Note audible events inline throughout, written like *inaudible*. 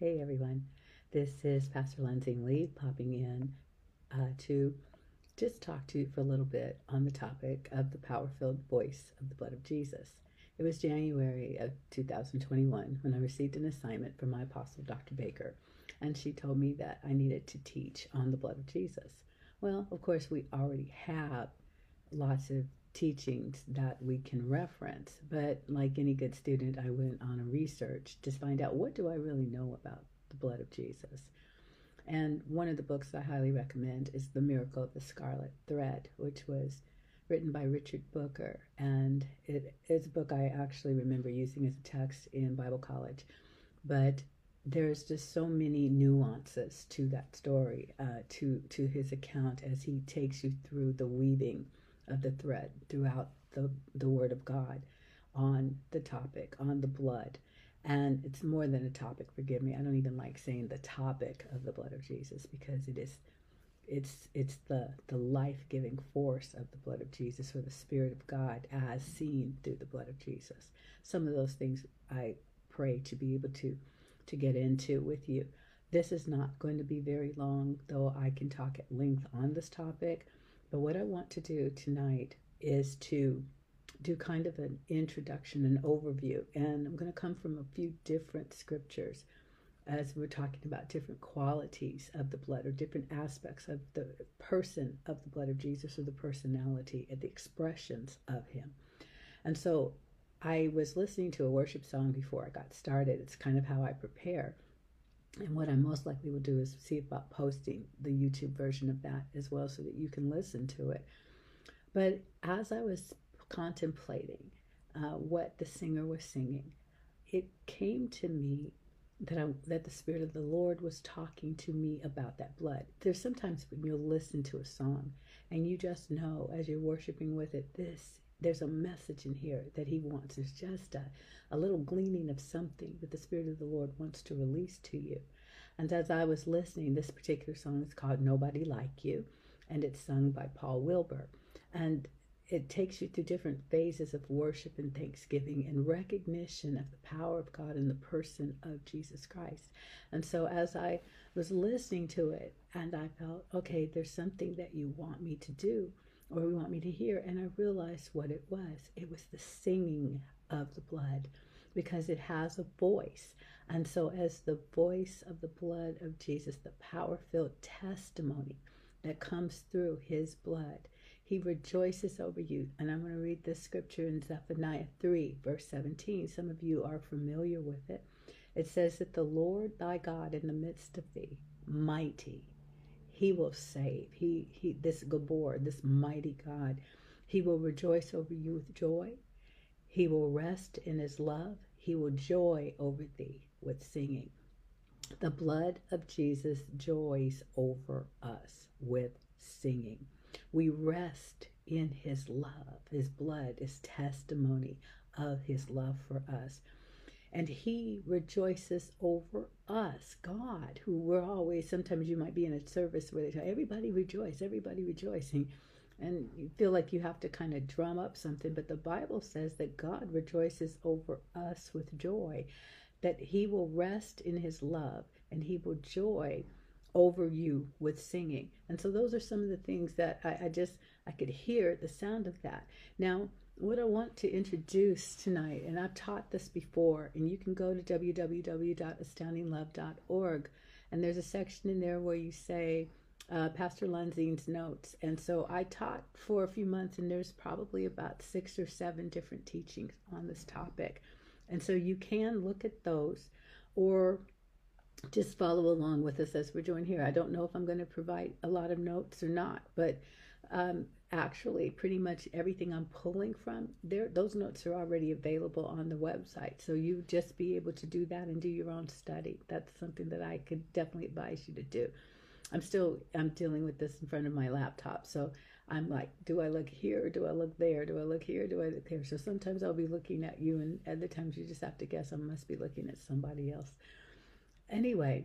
Hey everyone, this is Pastor Lindsay Lee popping in uh, to just talk to you for a little bit on the topic of the power filled voice of the blood of Jesus. It was January of 2021 when I received an assignment from my apostle, Dr. Baker, and she told me that I needed to teach on the blood of Jesus. Well, of course, we already have lots of teachings that we can reference, but like any good student, I went on a research to find out what do I really know about the blood of Jesus. And one of the books I highly recommend is The Miracle of the Scarlet Thread, which was written by Richard Booker. And it is a book I actually remember using as a text in Bible college. But there's just so many nuances to that story, uh, to, to his account as he takes you through the weaving of the thread throughout the, the Word of God on the topic, on the blood. And it's more than a topic, forgive me. I don't even like saying the topic of the blood of Jesus because it is it's it's the the life-giving force of the blood of Jesus or the spirit of God as seen through the blood of Jesus. Some of those things I pray to be able to to get into with you. This is not going to be very long, though I can talk at length on this topic. But what I want to do tonight is to do kind of an introduction, an overview, and I'm going to come from a few different scriptures as we're talking about different qualities of the blood or different aspects of the person of the blood of Jesus or the personality and the expressions of him. And so I was listening to a worship song before I got started. It's kind of how I prepare. And what I most likely will do is see about posting the YouTube version of that as well so that you can listen to it. But as I was contemplating uh, what the singer was singing, it came to me that I, that the Spirit of the Lord was talking to me about that blood. There's sometimes when you'll listen to a song and you just know as you're worshiping with it, this there's a message in here that He wants. There's just a, a little gleaning of something that the Spirit of the Lord wants to release to you. And as I was listening, this particular song is called Nobody Like You, and it's sung by Paul Wilbur. And it takes you through different phases of worship and thanksgiving and recognition of the power of God in the person of Jesus Christ. And so as I was listening to it and I felt, okay, there's something that you want me to do or you want me to hear. And I realized what it was. It was the singing of the blood because it has a voice. And so as the voice of the blood of Jesus, the power filled testimony that comes through his blood, he rejoices over you. And I'm going to read this scripture in Zephaniah 3, verse 17. Some of you are familiar with it. It says that the Lord thy God in the midst of thee, mighty, he will save. He, he, this Gibbor, this mighty God, he will rejoice over you with joy. He will rest in his love. He will joy over thee with singing. The blood of Jesus joys over us with singing. We rest in his love. His blood is testimony of his love for us. And he rejoices over us, God, who we're always, sometimes you might be in a service where they tell everybody rejoice, everybody rejoicing. And you feel like you have to kind of drum up something, but the Bible says that God rejoices over us with joy, that he will rest in his love and he will joy over you with singing. And so those are some of the things that I, I, just I could hear the sound of that. Now, what I want to introduce tonight, and I've taught this before, and you can go to www.astoundinglove.org, and there's a section in there where you say uh, Pastor Lunzine's notes. And so I taught for a few months, and there's probably about six or seven different teachings on this topic. And so you can look at those, or just follow along with us as we're doing here. I don't know if I'm going to provide a lot of notes or not, but um, actually, pretty much everything I'm pulling from there, those notes are already available on the website. So you just be able to do that and do your own study. That's something that I could definitely advise you to do. I'm still I'm dealing with this in front of my laptop, so I'm like, do I look here do I look there? Do I look here? Do I look there? So sometimes I'll be looking at you, and other times you just have to guess I must be looking at somebody else anyway,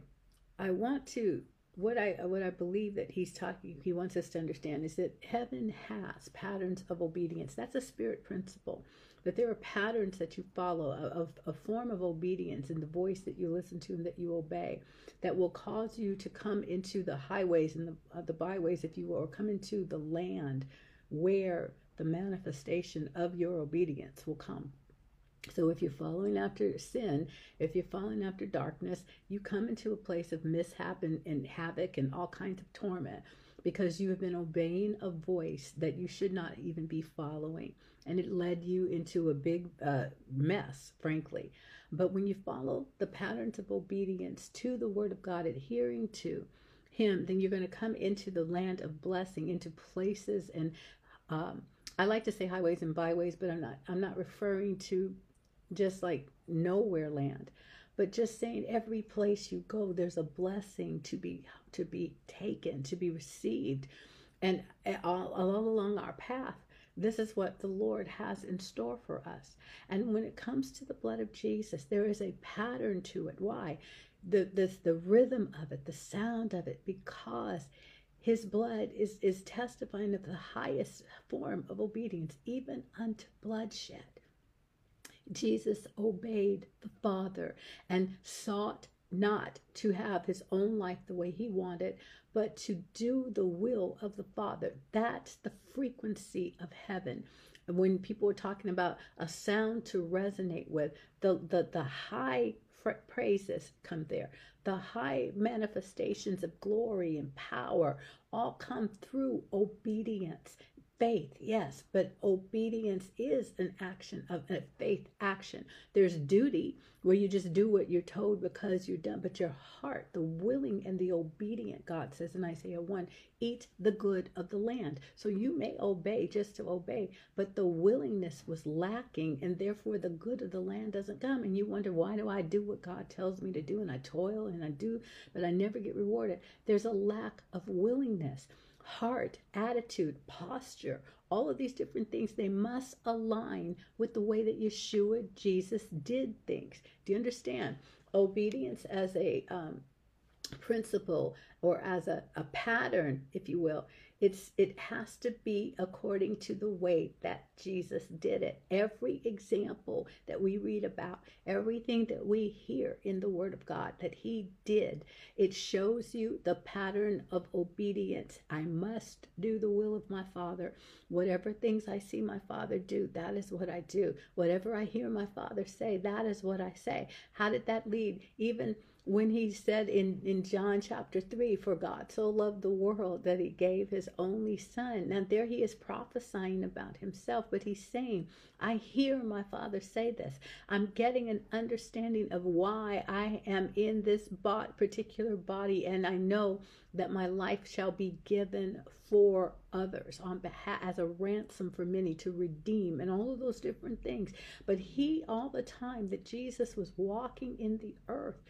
I want to what I what I believe that he's talking he wants us to understand is that heaven has patterns of obedience. That's a spirit principle that there are patterns that you follow of a form of obedience and the voice that you listen to and that you obey that will cause you to come into the highways and the, uh, the byways, if you will, or come into the land where the manifestation of your obedience will come. So if you're following after sin, if you're following after darkness, you come into a place of mishap and, and havoc and all kinds of torment because you have been obeying a voice that you should not even be following. And it led you into a big uh, mess, frankly. But when you follow the patterns of obedience to the Word of God, adhering to Him, then you're going to come into the land of blessing, into places and um, I like to say highways and byways, but I'm not. I'm not referring to just like nowhere land. But just saying every place you go there's a blessing to be to be taken to be received. And eh, all, all along our path this is what the lord has in store for us. And when it comes to the blood of jesus there is a pattern to it. Why? The the, the rhythm of it the sound of it because his blood is, is testifying of the highest form of obedience, even unto bloodshed. Jesus obeyed the Father and sought not to have his own life the way he wanted, but to do the will of the Father. That's the frequency of heaven. And when people are talking about a sound to resonate with, the, the, the high praises come there. The high manifestations of glory and power all come through obedience faith, yes, but obedience is an action of a faith action. There's duty where you just do what you're told because you're done, but your heart, the willing and the obedient, God says in Isaiah 1, eat the good of the land. So you may obey just to obey, but the willingness was lacking, and therefore the good of the land doesn't come. And you wonder, why do I do what God tells me to do? And I toil and I do, but I never get rewarded. There's a lack of willingness heart, attitude, posture, all of these different things, they must align with the way that Yeshua, Jesus, did things. Do you understand? Obedience as a um, principle or as a, a pattern, if you will, it's it has to be according to the way that Jesus did it. Every example that we read about, everything that we hear in the word of God that he did, it shows you the pattern of obedience. I must do the will of my Father. Whatever things I see my Father do, that is what I do. Whatever I hear my Father say, that is what I say. How did that lead even when he said in, in John chapter 3, For God so loved the world that he gave his only son. Now, there he is prophesying about himself, but he's saying, I hear my father say this. I'm getting an understanding of why I am in this bot, particular body, and I know that my life shall be given for others on behalf as a ransom for many to redeem and all of those different things. But he, all the time that Jesus was walking in the earth,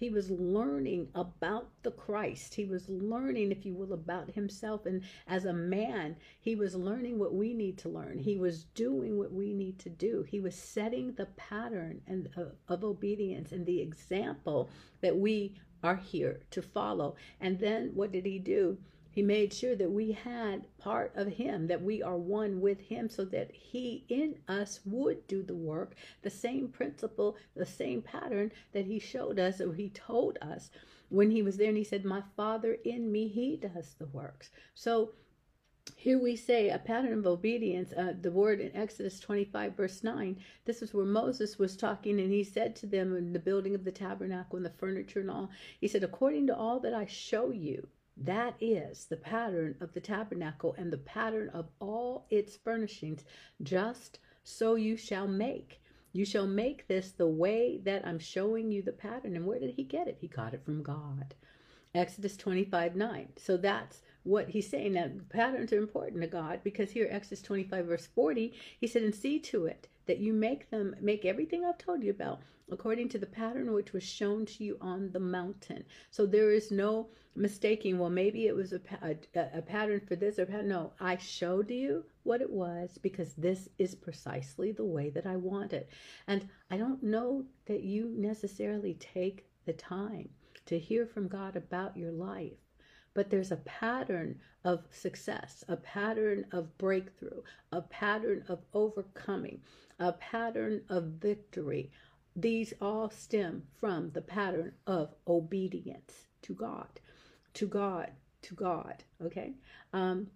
he was learning about the Christ. He was learning, if you will, about himself. And as a man, he was learning what we need to learn. He was doing what we need to do. He was setting the pattern and of, of obedience and the example that we are here to follow. And then what did he do? He made sure that we had part of Him, that we are one with Him, so that He in us would do the work, the same principle, the same pattern that He showed us or He told us when He was there. And He said, My Father in me, He does the works. So here we say a pattern of obedience. Uh, the word in Exodus 25, verse 9, this is where Moses was talking, and he said to them in the building of the tabernacle and the furniture and all, he said, According to all that I show you, that is the pattern of the tabernacle and the pattern of all its furnishings, just so you shall make. You shall make this the way that I'm showing you the pattern. And where did he get it? He got it from God. Exodus 25 9. So that's what he's saying. Now, patterns are important to God because here, Exodus 25, verse 40, he said, And see to it that you make them, make everything I've told you about according to the pattern which was shown to you on the mountain. So there is no mistaking, well, maybe it was a, a, a pattern for this or pattern. No, I showed you what it was because this is precisely the way that I want it. And I don't know that you necessarily take the time to hear from God about your life. but there's a pattern of success, a pattern of breakthrough, a pattern of overcoming, a pattern of victory. These all stem from the pattern of obedience to God, to God, to God. Okay. Um,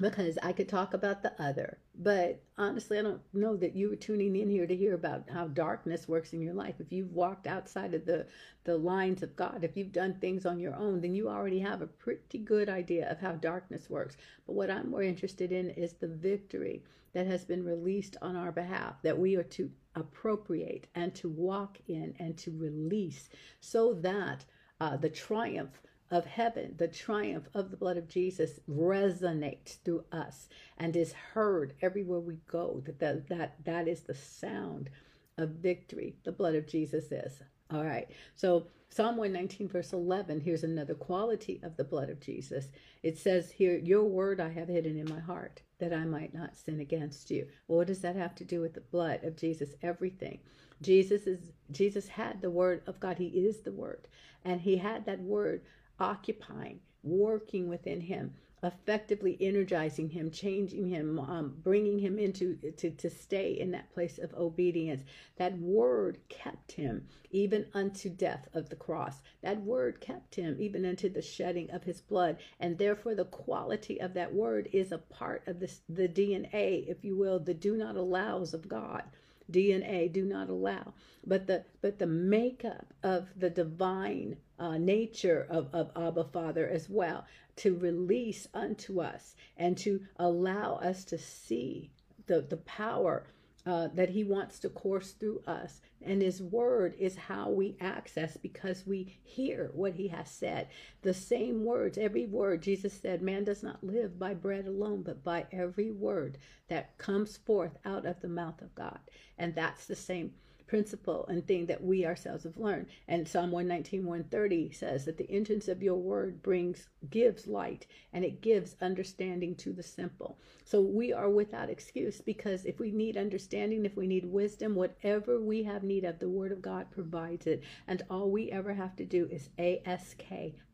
because I could talk about the other. But honestly, I don't know that you were tuning in here to hear about how darkness works in your life. If you've walked outside of the, the lines of God, if you've done things on your own, then you already have a pretty good idea of how darkness works. But what I'm more interested in is the victory that has been released on our behalf, that we are to appropriate and to walk in and to release so that uh, the triumph of heaven, the triumph of the blood of Jesus resonates through us and is heard everywhere we go. That that that, that is the sound of victory. The blood of Jesus is. All right. So Psalm 119, verse 11, here's another quality of the blood of Jesus. It says here, Your word I have hidden in my heart, that I might not sin against you. Well, what does that have to do with the blood of Jesus? Everything. Jesus is Jesus had the word of God. He is the word. And he had that word occupying, working within him, effectively energizing him, changing him, um, bringing him into to, to stay in that place of obedience. That word kept him even unto death of the cross. That word kept him even unto the shedding of his blood. And therefore, the quality of that word is a part of this, the DNA, if you will, the do not allows of God. DNA do not allow, but the but the makeup of the divine uh, nature of, of Abba Father as well to release unto us and to allow us to see the, the power uh, that he wants to course through us. And his word is how we access because we hear what he has said. The same words, every word, Jesus said, man does not live by bread alone, but by every word that comes forth out of the mouth of God. And that's the same principle and thing that we ourselves have learned. And Psalm 119, 130 says that the entrance of your word brings, gives light and it gives understanding to the simple. So we are without excuse because if we need understanding, if we need wisdom, whatever we have need of, the word of God provides it. And all we ever have to do is ask,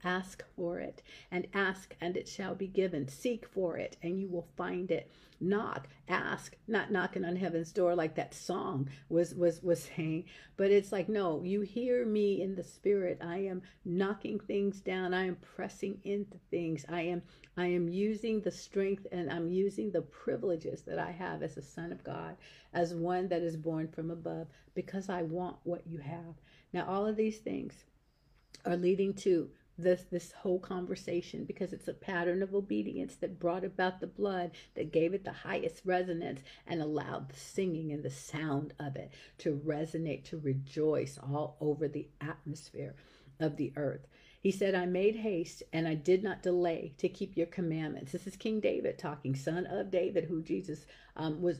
ask for it, and ask and it shall be given. Seek for it and you will find it knock ask not knocking on heaven's door like that song was was was saying but it's like no you hear me in the spirit. I am knocking things down. I am pressing into things. I am i am using the strength and i'm using the privileges that i have as a son of god as one that is born from above because i want what you have. Now all of these things are leading to this this whole conversation because it's a pattern of obedience that brought about the blood that gave it the highest resonance and allowed the singing and the sound of it to resonate to rejoice all over the atmosphere of the earth. He said i made haste and i did not delay to keep your commandments. This is king david talking son of david who jesus um, was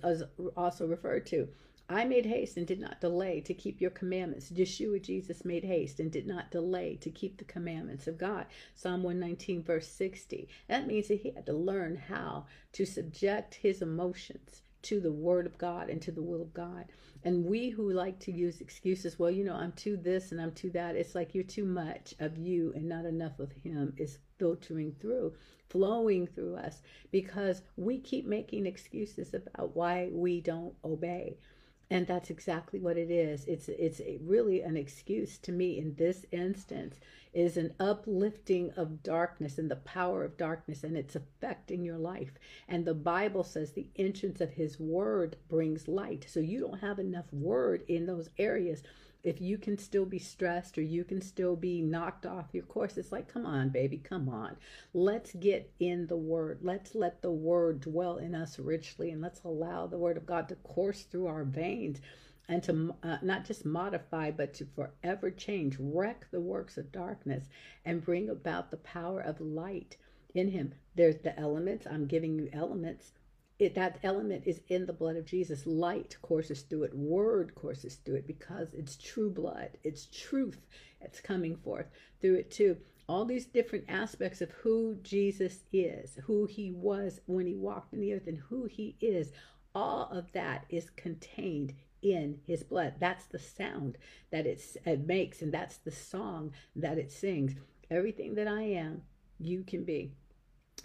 also referred to I made haste and did not delay to keep your commandments. Yeshua Jesus made haste and did not delay to keep the commandments of God. Psalm 119, verse 60. That means that he had to learn how to subject his emotions to the word of God and to the will of God. And we who like to use excuses, well, you know, I'm too this and I'm too that, it's like you're too much of you and not enough of him is filtering through, flowing through us because we keep making excuses about why we don't obey and that's exactly what it is. It's it's really an excuse to me in this instance is an uplifting of darkness and the power of darkness and it's affecting your life. And the bible says the entrance of his word brings light. So you don't have enough word in those areas if you can still be stressed or you can still be knocked off your course, it's like, come on, baby, come on. Let's get in the Word. Let's let the Word dwell in us richly and let's allow the Word of God to course through our veins and to uh, not just modify, but to forever change, wreck the works of darkness, and bring about the power of light in Him. There's the elements. I'm giving you elements it, that element is in the blood of Jesus. Light courses through it, word courses through it because it's true blood, it's truth that's coming forth through it too. All these different aspects of who Jesus is, who he was when he walked in the earth, and who he is, all of that is contained in his blood. That's the sound that it makes, and that's the song that it sings. Everything that I am you can be.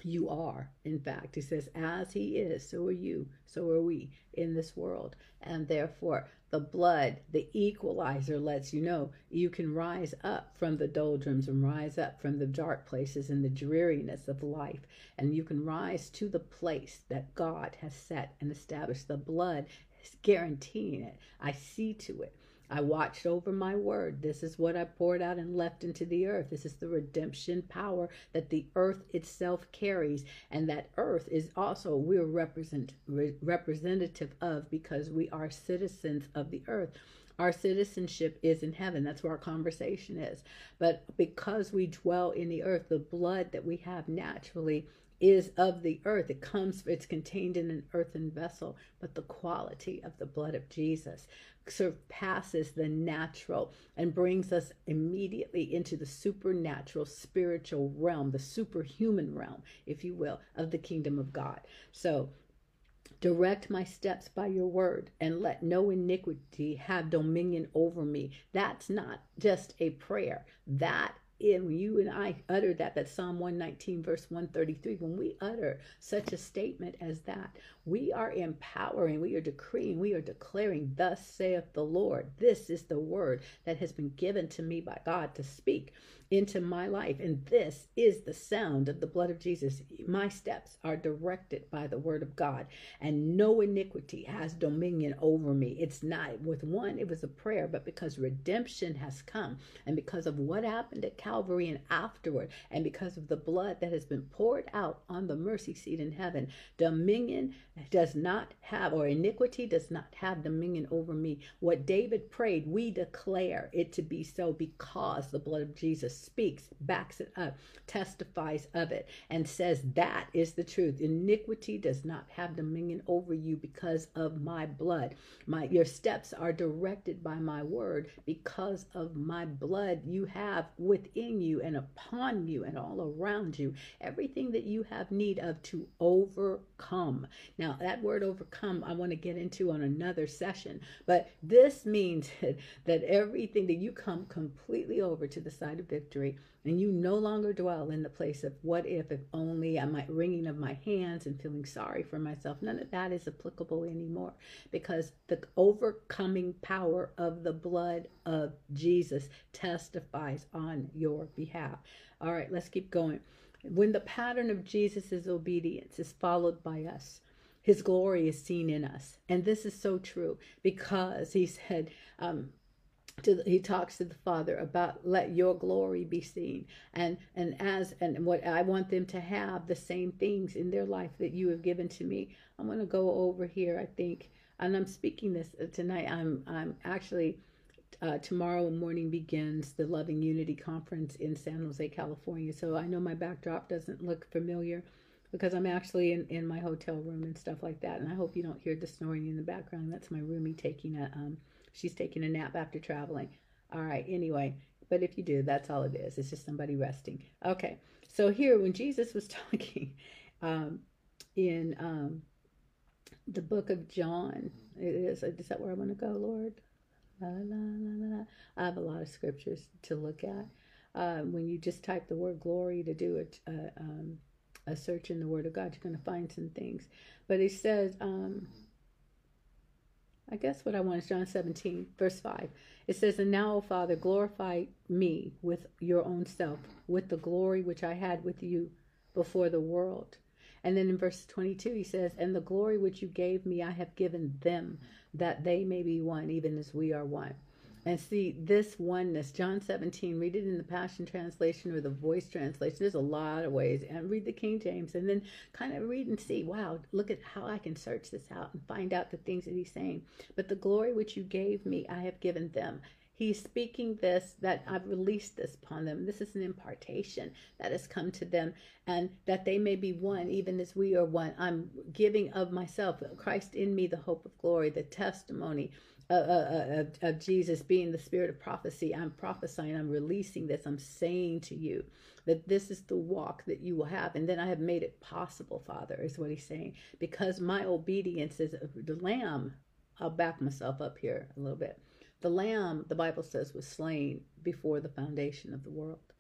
You are, in fact. He says, as he is, so are you, so are we in this world. And therefore, the blood, the equalizer, lets you know you can rise up from the doldrums and rise up from the dark places and the dreariness of life. And you can rise to the place that God has set and established. The blood is guaranteeing it. I see to it. I watched over my word. This is what I poured out and left into the earth. This is the redemption power that the earth itself carries. And that earth is also, we're represent, re- representative of because we are citizens of the earth. Our citizenship is in heaven. That's where our conversation is. But because we dwell in the earth, the blood that we have naturally is of the earth. It comes, it's contained in an earthen vessel, but the quality of the blood of Jesus surpasses the natural and brings us immediately into the supernatural spiritual realm, the superhuman realm, if you will, of the kingdom of God. So, Direct my steps by your word, and let no iniquity have dominion over me. That's not just a prayer. That when you and I utter that, that Psalm 119, verse 133, when we utter such a statement as that, we are empowering, we are decreeing, we are declaring, Thus saith the Lord. This is the word that has been given to me by God to speak into my life. And this is the sound of the blood of Jesus. My steps are directed by the word of God, and no iniquity has dominion over me. It's not with one, it was a prayer, but because redemption has come, and because of what happened at Calvary and afterward, and because of the blood that has been poured out on the mercy seat in heaven, dominion does not have, or iniquity does not have dominion over me. What David prayed, we declare it to be so because the blood of Jesus speaks, backs it up, testifies of it, and says that is the truth. Iniquity does not have dominion over you because of my blood. My your steps are directed by my word because of my blood you have within you and upon you and all around you. Everything that you have need of to overcome. Now, that word overcome, I want to get into on another session, but this means *laughs* that everything that you come completely over to the side of victory and you no longer dwell in the place of what if, if only, I might wringing of my hands and feeling sorry for myself. None of that is applicable anymore because the overcoming power of the blood of Jesus testifies on your behalf. All right, let's keep going. When the pattern of Jesus' obedience is followed by us, his glory is seen in us. And this is so true because he said, um, the, he talks to the father about let your glory be seen. And and as and what i want them to have the same things in their life that you have given to me. I'm going to go over here i think and i'm speaking this uh, tonight. I'm i'm actually uh, tomorrow morning begins the loving unity conference in san jose california. So i know my backdrop doesn't look familiar because i'm actually in, in my hotel room and stuff like that. And i hope you don't hear the snoring in the background. That's my roomie taking a um, She's taking a nap after traveling. All right, anyway, but if you do, that's all it is. It's just somebody resting. Okay, so here, when Jesus was *laughs* talking um, in um, the book of John, is, is that where I want to go, Lord? La, la, la. I have a lot of scriptures to look at. Uh, when you just type the word glory to do a, um, a search in the Word of God, you're going to find some things. But it says, um, I guess what I want is John 17, verse 5. It says, And now, O Father, glorify me with your own self, with the glory which I had with you before the world. And then in verse 22, he says, And the glory which you gave me, I have given them, that they may be one, even as we are one and see this oneness. John 17, read it in the Passion Translation or the Voice Translation. There's a lot of ways. And read the King James and then kind of read and see, wow, look at how I can search this out and find out the things that he's saying. But the glory which you gave me, I have given them. He's speaking this, that I've released this upon them. This is an impartation that has come to them, and that they may be one, even as we are one. I'm giving of myself, Christ in me, the hope of glory, the testimony Uh, uh, uh, of, of Jesus being the spirit of prophecy. I'm prophesying, I'm releasing this, I'm saying to you that this is the walk that you will have. And then I have made it possible, Father, is what he's saying. Because my obedience is the lamb. I'll back myself up here a little bit. The lamb, the Bible says, was slain before the foundation of the world.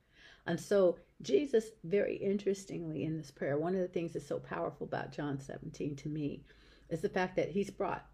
And so, Jesus, very interestingly in this prayer, one of the things that's so powerful about John 17 to me is the fact that he's brought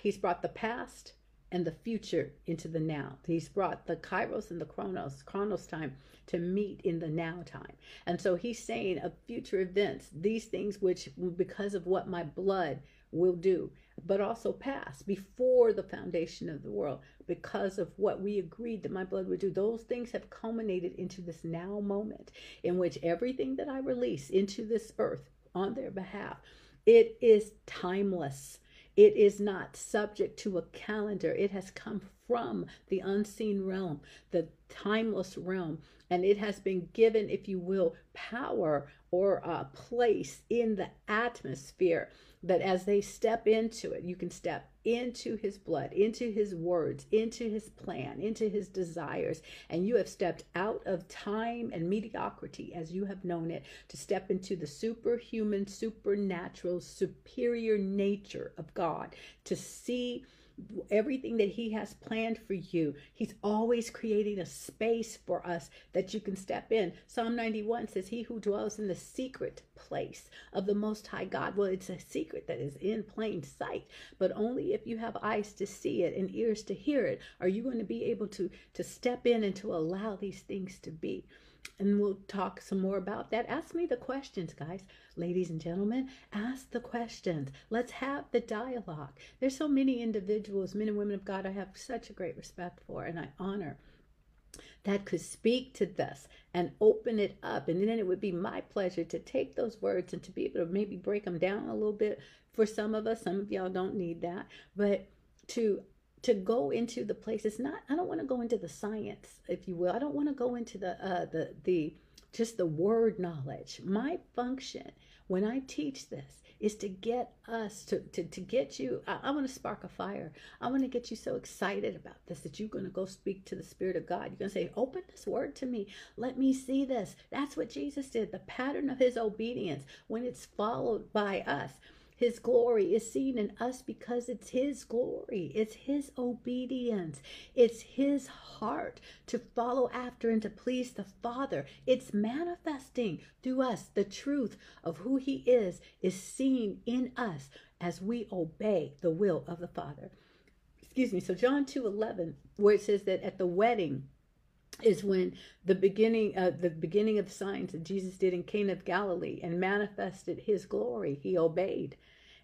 he's brought the past and the future into the now. He's brought the kairos and the chronos, chronos time to meet in the now time. And so he's saying of future events, these things which because of what my blood will do, but also past before the foundation of the world, because of what we agreed that my blood would do. Those things have culminated into this now moment in which everything that I release into this earth on their behalf, it is timeless it is not subject to a calendar. It has come from the unseen realm, the timeless realm, and it has been given, if you will, power or a place in the atmosphere. That as they step into it, you can step into his blood, into his words, into his plan, into his desires, and you have stepped out of time and mediocrity as you have known it to step into the superhuman, supernatural, superior nature of God, to see everything that he has planned for you. He's always creating a space for us that you can step in. Psalm 91 says, He who dwells in the secret place of the Most High God. Well, it's a secret that is in plain sight, but only if you have eyes to see it and ears to hear it are you going to be able to, to step in and to allow these things to be and we'll talk some more about that. Ask me the questions, guys. Ladies and gentlemen, ask the questions. Let's have the dialogue. There's so many individuals, men and women of God, I have such a great respect for and I honor that could speak to this and open it up. And then it would be my pleasure to take those words and to be able to maybe break them down a little bit for some of us. Some of y'all don't need that, but to to go into the place it's not i don't want to go into the science if you will i don't want to go into the uh the the just the word knowledge. My function when i teach this is to get us to to, to get you I, I want to spark a fire. I want to get you so excited about this that you're going to go speak to the spirit of god. You're going to say open this word to me. Let me see this. That's what jesus did the pattern of his obedience when it's followed by us his glory is seen in us because it's His glory. It's His obedience. It's His heart to follow after and to please the Father. It's manifesting through us. The truth of who He is is seen in us as we obey the will of the Father. Excuse me. So John 2 11, where it says that at the wedding, is when the beginning uh, the beginning of signs that Jesus did in Cana of Galilee and manifested his glory he obeyed.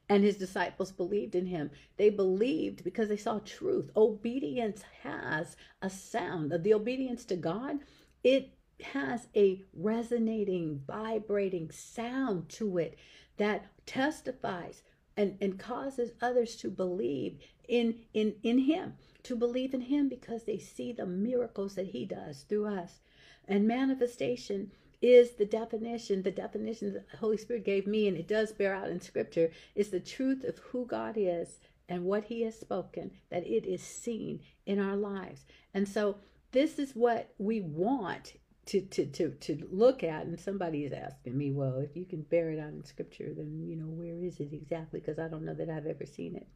And his disciples believed in him. They believed because they saw truth. Obedience has a sound. The obedience to God it has a resonating vibrating sound to it that testifies and, and causes others to believe in in in him to believe in him because they see the miracles that he does through us. And manifestation is the definition, the definition the Holy Spirit gave me, and it does bear out in Scripture, is the truth of who God is and what He has spoken, that it is seen in our lives. And so, this is what we want to, to, to, to look at. And somebody is asking me, well, if you can bear it out in Scripture, then, you know, where is it exactly? Because I don't know that I've ever seen it.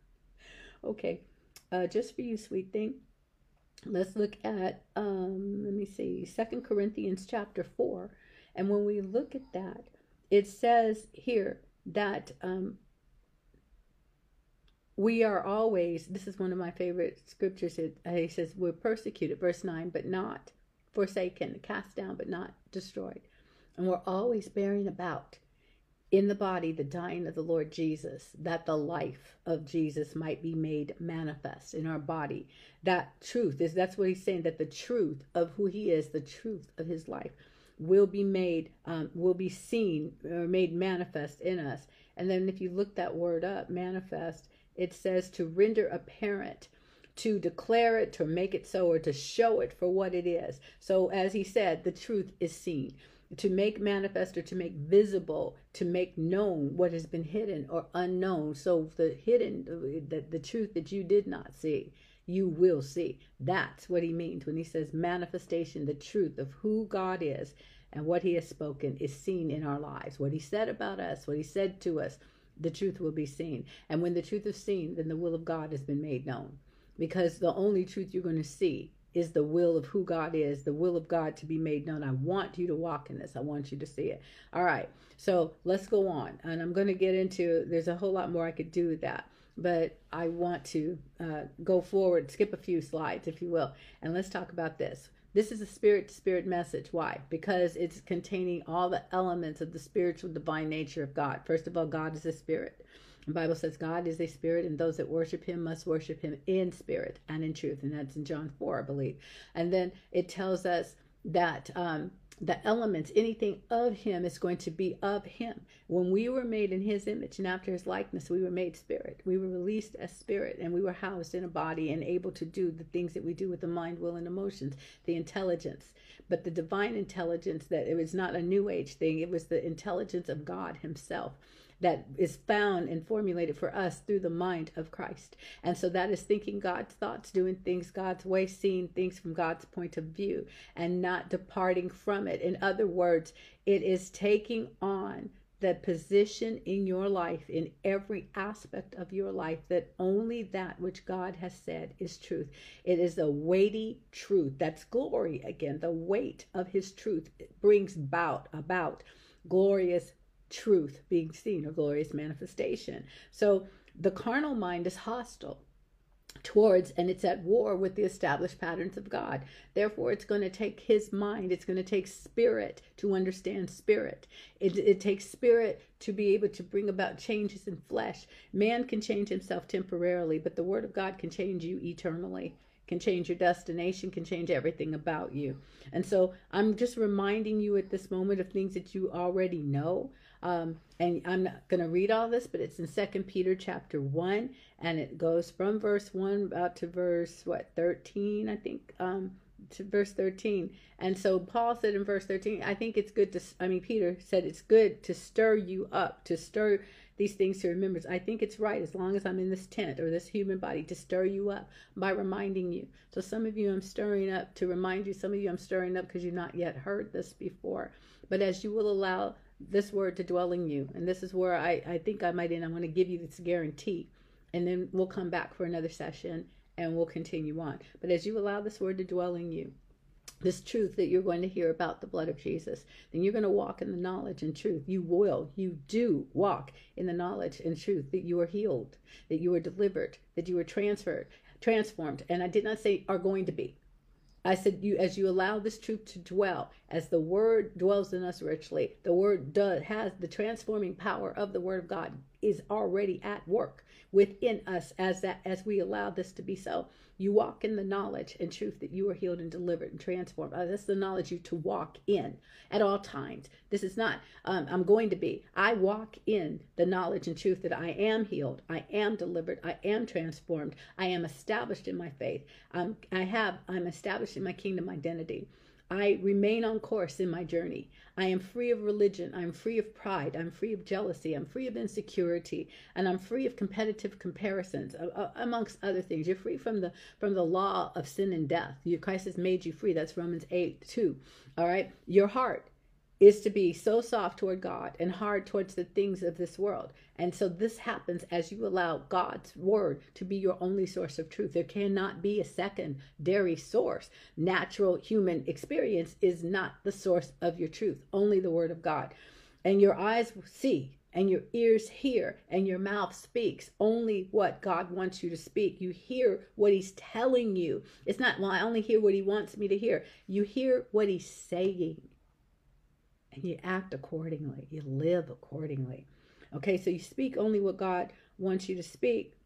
Okay uh, just for you, sweet thing. Let's look at, um, let me see, Second Corinthians chapter 4. And when we look at that, it says here that um, we are always, this is one of my favorite scriptures. It, uh, he says, we're persecuted, verse 9, but not forsaken, cast down, but not destroyed. And we're always bearing about in the body the dying of the Lord Jesus, that the life of Jesus might be made manifest in our body. That truth is that's what he's saying, that the truth of who he is, the truth of his life, will be made, um, will be seen or made manifest in us. And then if you look that word up, manifest, it says to render apparent to declare it, to make it so, or to show it for what it is. So, as he said, the truth is seen to make manifest or to make visible, to make known what has been hidden or unknown. So the hidden, the, the truth that you did not see, you will see. That's what he means when he says manifestation, the truth of who God is and what he has spoken is seen in our lives. What he said about us, what he said to us, the truth will be seen. And when the truth is seen, then the will of God has been made known. Because the only truth you're going to see is the will of who God is, the will of God to be made known. I want you to walk in this. I want you to see it. All right. So let's go on. And I'm going to get into, there's a whole lot more I could do with that. But I want to uh, go forward, skip a few slides, if you will, and let's talk about this. This is a spirit to spirit message. Why? Because it's containing all the elements of the spiritual divine nature of God. First of all, God is a spirit. The Bible says God is a spirit, and those that worship him must worship him in spirit and in truth. And that's in John 4, I believe. And then it tells us that um, the elements, anything of him is going to be of him. When we were made in his image and after his likeness, we were made spirit. We were released as spirit and we were housed in a body and able to do the things that we do with the mind, will, and emotions, the intelligence. But the divine intelligence that it was not a new age thing, it was the intelligence of God himself that is found and formulated for us through the mind of Christ. And so that is thinking God's thoughts, doing things God's way, seeing things from God's point of view, and not departing from it. In other words, it is taking on the position in your life, in every aspect of your life, that only that which God has said is truth. It is a weighty truth. That's glory again. The weight of his truth brings about about glorious truth being seen or glorious manifestation. So the carnal mind is hostile towards and it's at war with the established patterns of God. Therefore, it's going to take his mind, it's going to take spirit to understand spirit. It, it takes spirit to be able to bring about changes in flesh. Man can change himself temporarily, but the word of God can change you eternally can change your destination, can change everything about you. And so I'm just reminding you at this moment of things that you already know. Um, and I'm not going to read all this, but it's in Second Peter chapter one, and it goes from verse one about to verse what thirteen, I think, um, to verse thirteen. And so Paul said in verse thirteen, I think it's good to. I mean, Peter said it's good to stir you up, to stir these things to remembrance. I think it's right as long as I'm in this tent or this human body to stir you up by reminding you. So some of you I'm stirring up to remind you. Some of you I'm stirring up because you've not yet heard this before. But as you will allow this word to dwell in you. And this is where I, I think I might end. I'm going to give you this guarantee. And then we'll come back for another session and we'll continue on. But as you allow this word to dwell in you, this truth that you're going to hear about the blood of Jesus, then you're going to walk in the knowledge and truth. You will, you do walk in the knowledge and truth that you are healed, that you are delivered, that you are transferred, transformed. And I did not say are going to be. I said, you as you allow this truth to dwell, as the word dwells in us richly, the word does has the transforming power of the word of God is already at work within us as that as we allow this to be so. You walk in the knowledge and truth that you are healed and delivered and transformed. Uh, that's the knowledge you to walk in at all times. This is not, um, I'm going to be. I walk in the knowledge and truth that I am healed, I am delivered, I am transformed, I am established in my faith. I'm, I have, I'm established in my kingdom identity. I remain on course in my journey. I am free of religion. I'm free of pride. I'm free of jealousy. I'm free of insecurity, and I'm free of competitive comparisons, amongst other things. You're free from the from the law of sin and death. Your Christ has made you free. That's Romans eight two. All right. Your heart is to be so soft toward God and hard towards the things of this world. And so this happens as you allow God's word to be your only source of truth. There cannot be a secondary source. Natural human experience is not the source of your truth, only the word of God. And your eyes see and your ears hear and your mouth speaks only what God wants you to speak. You hear what he's telling you. It's not, well, I only hear what he wants me to hear. You hear what he's saying and you act accordingly, you live accordingly. Okay, so you speak only what God wants you to speak.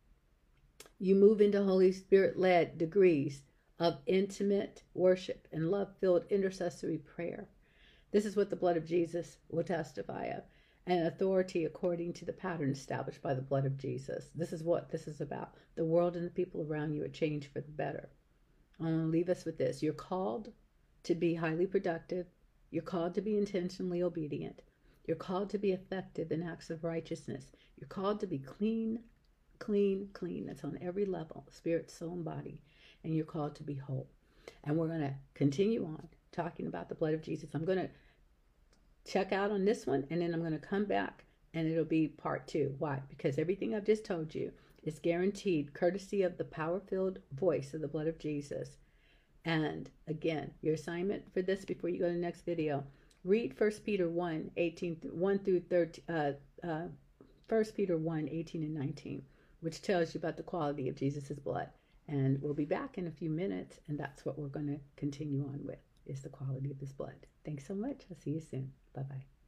You move into Holy Spirit led degrees of intimate worship and love filled intercessory prayer. This is what the blood of Jesus will testify of and authority according to the pattern established by the blood of Jesus. This is what this is about. The world and the people around you are changed for the better. I'm going to leave us with this. You're called to be highly productive, you're called to be intentionally obedient. You're called to be effective in acts of righteousness. You're called to be clean, clean, clean. That's on every level spirit, soul, and body. And you're called to be whole. And we're going to continue on talking about the blood of Jesus. I'm going to check out on this one and then I'm going to come back and it'll be part two. Why? Because everything I've just told you is guaranteed courtesy of the power filled voice of the blood of Jesus And again, your assignment for this before you go to the next video, read 1 Peter 1, 18, 1 through 13, uh, uh, 1 Peter 1, 18 and 19, which tells you about the quality of Jesus' blood. And we'll be back in a few minutes, and that's what we're going to continue on with, is the quality of his blood. Thanks so much. I'll see you soon. Bye-bye.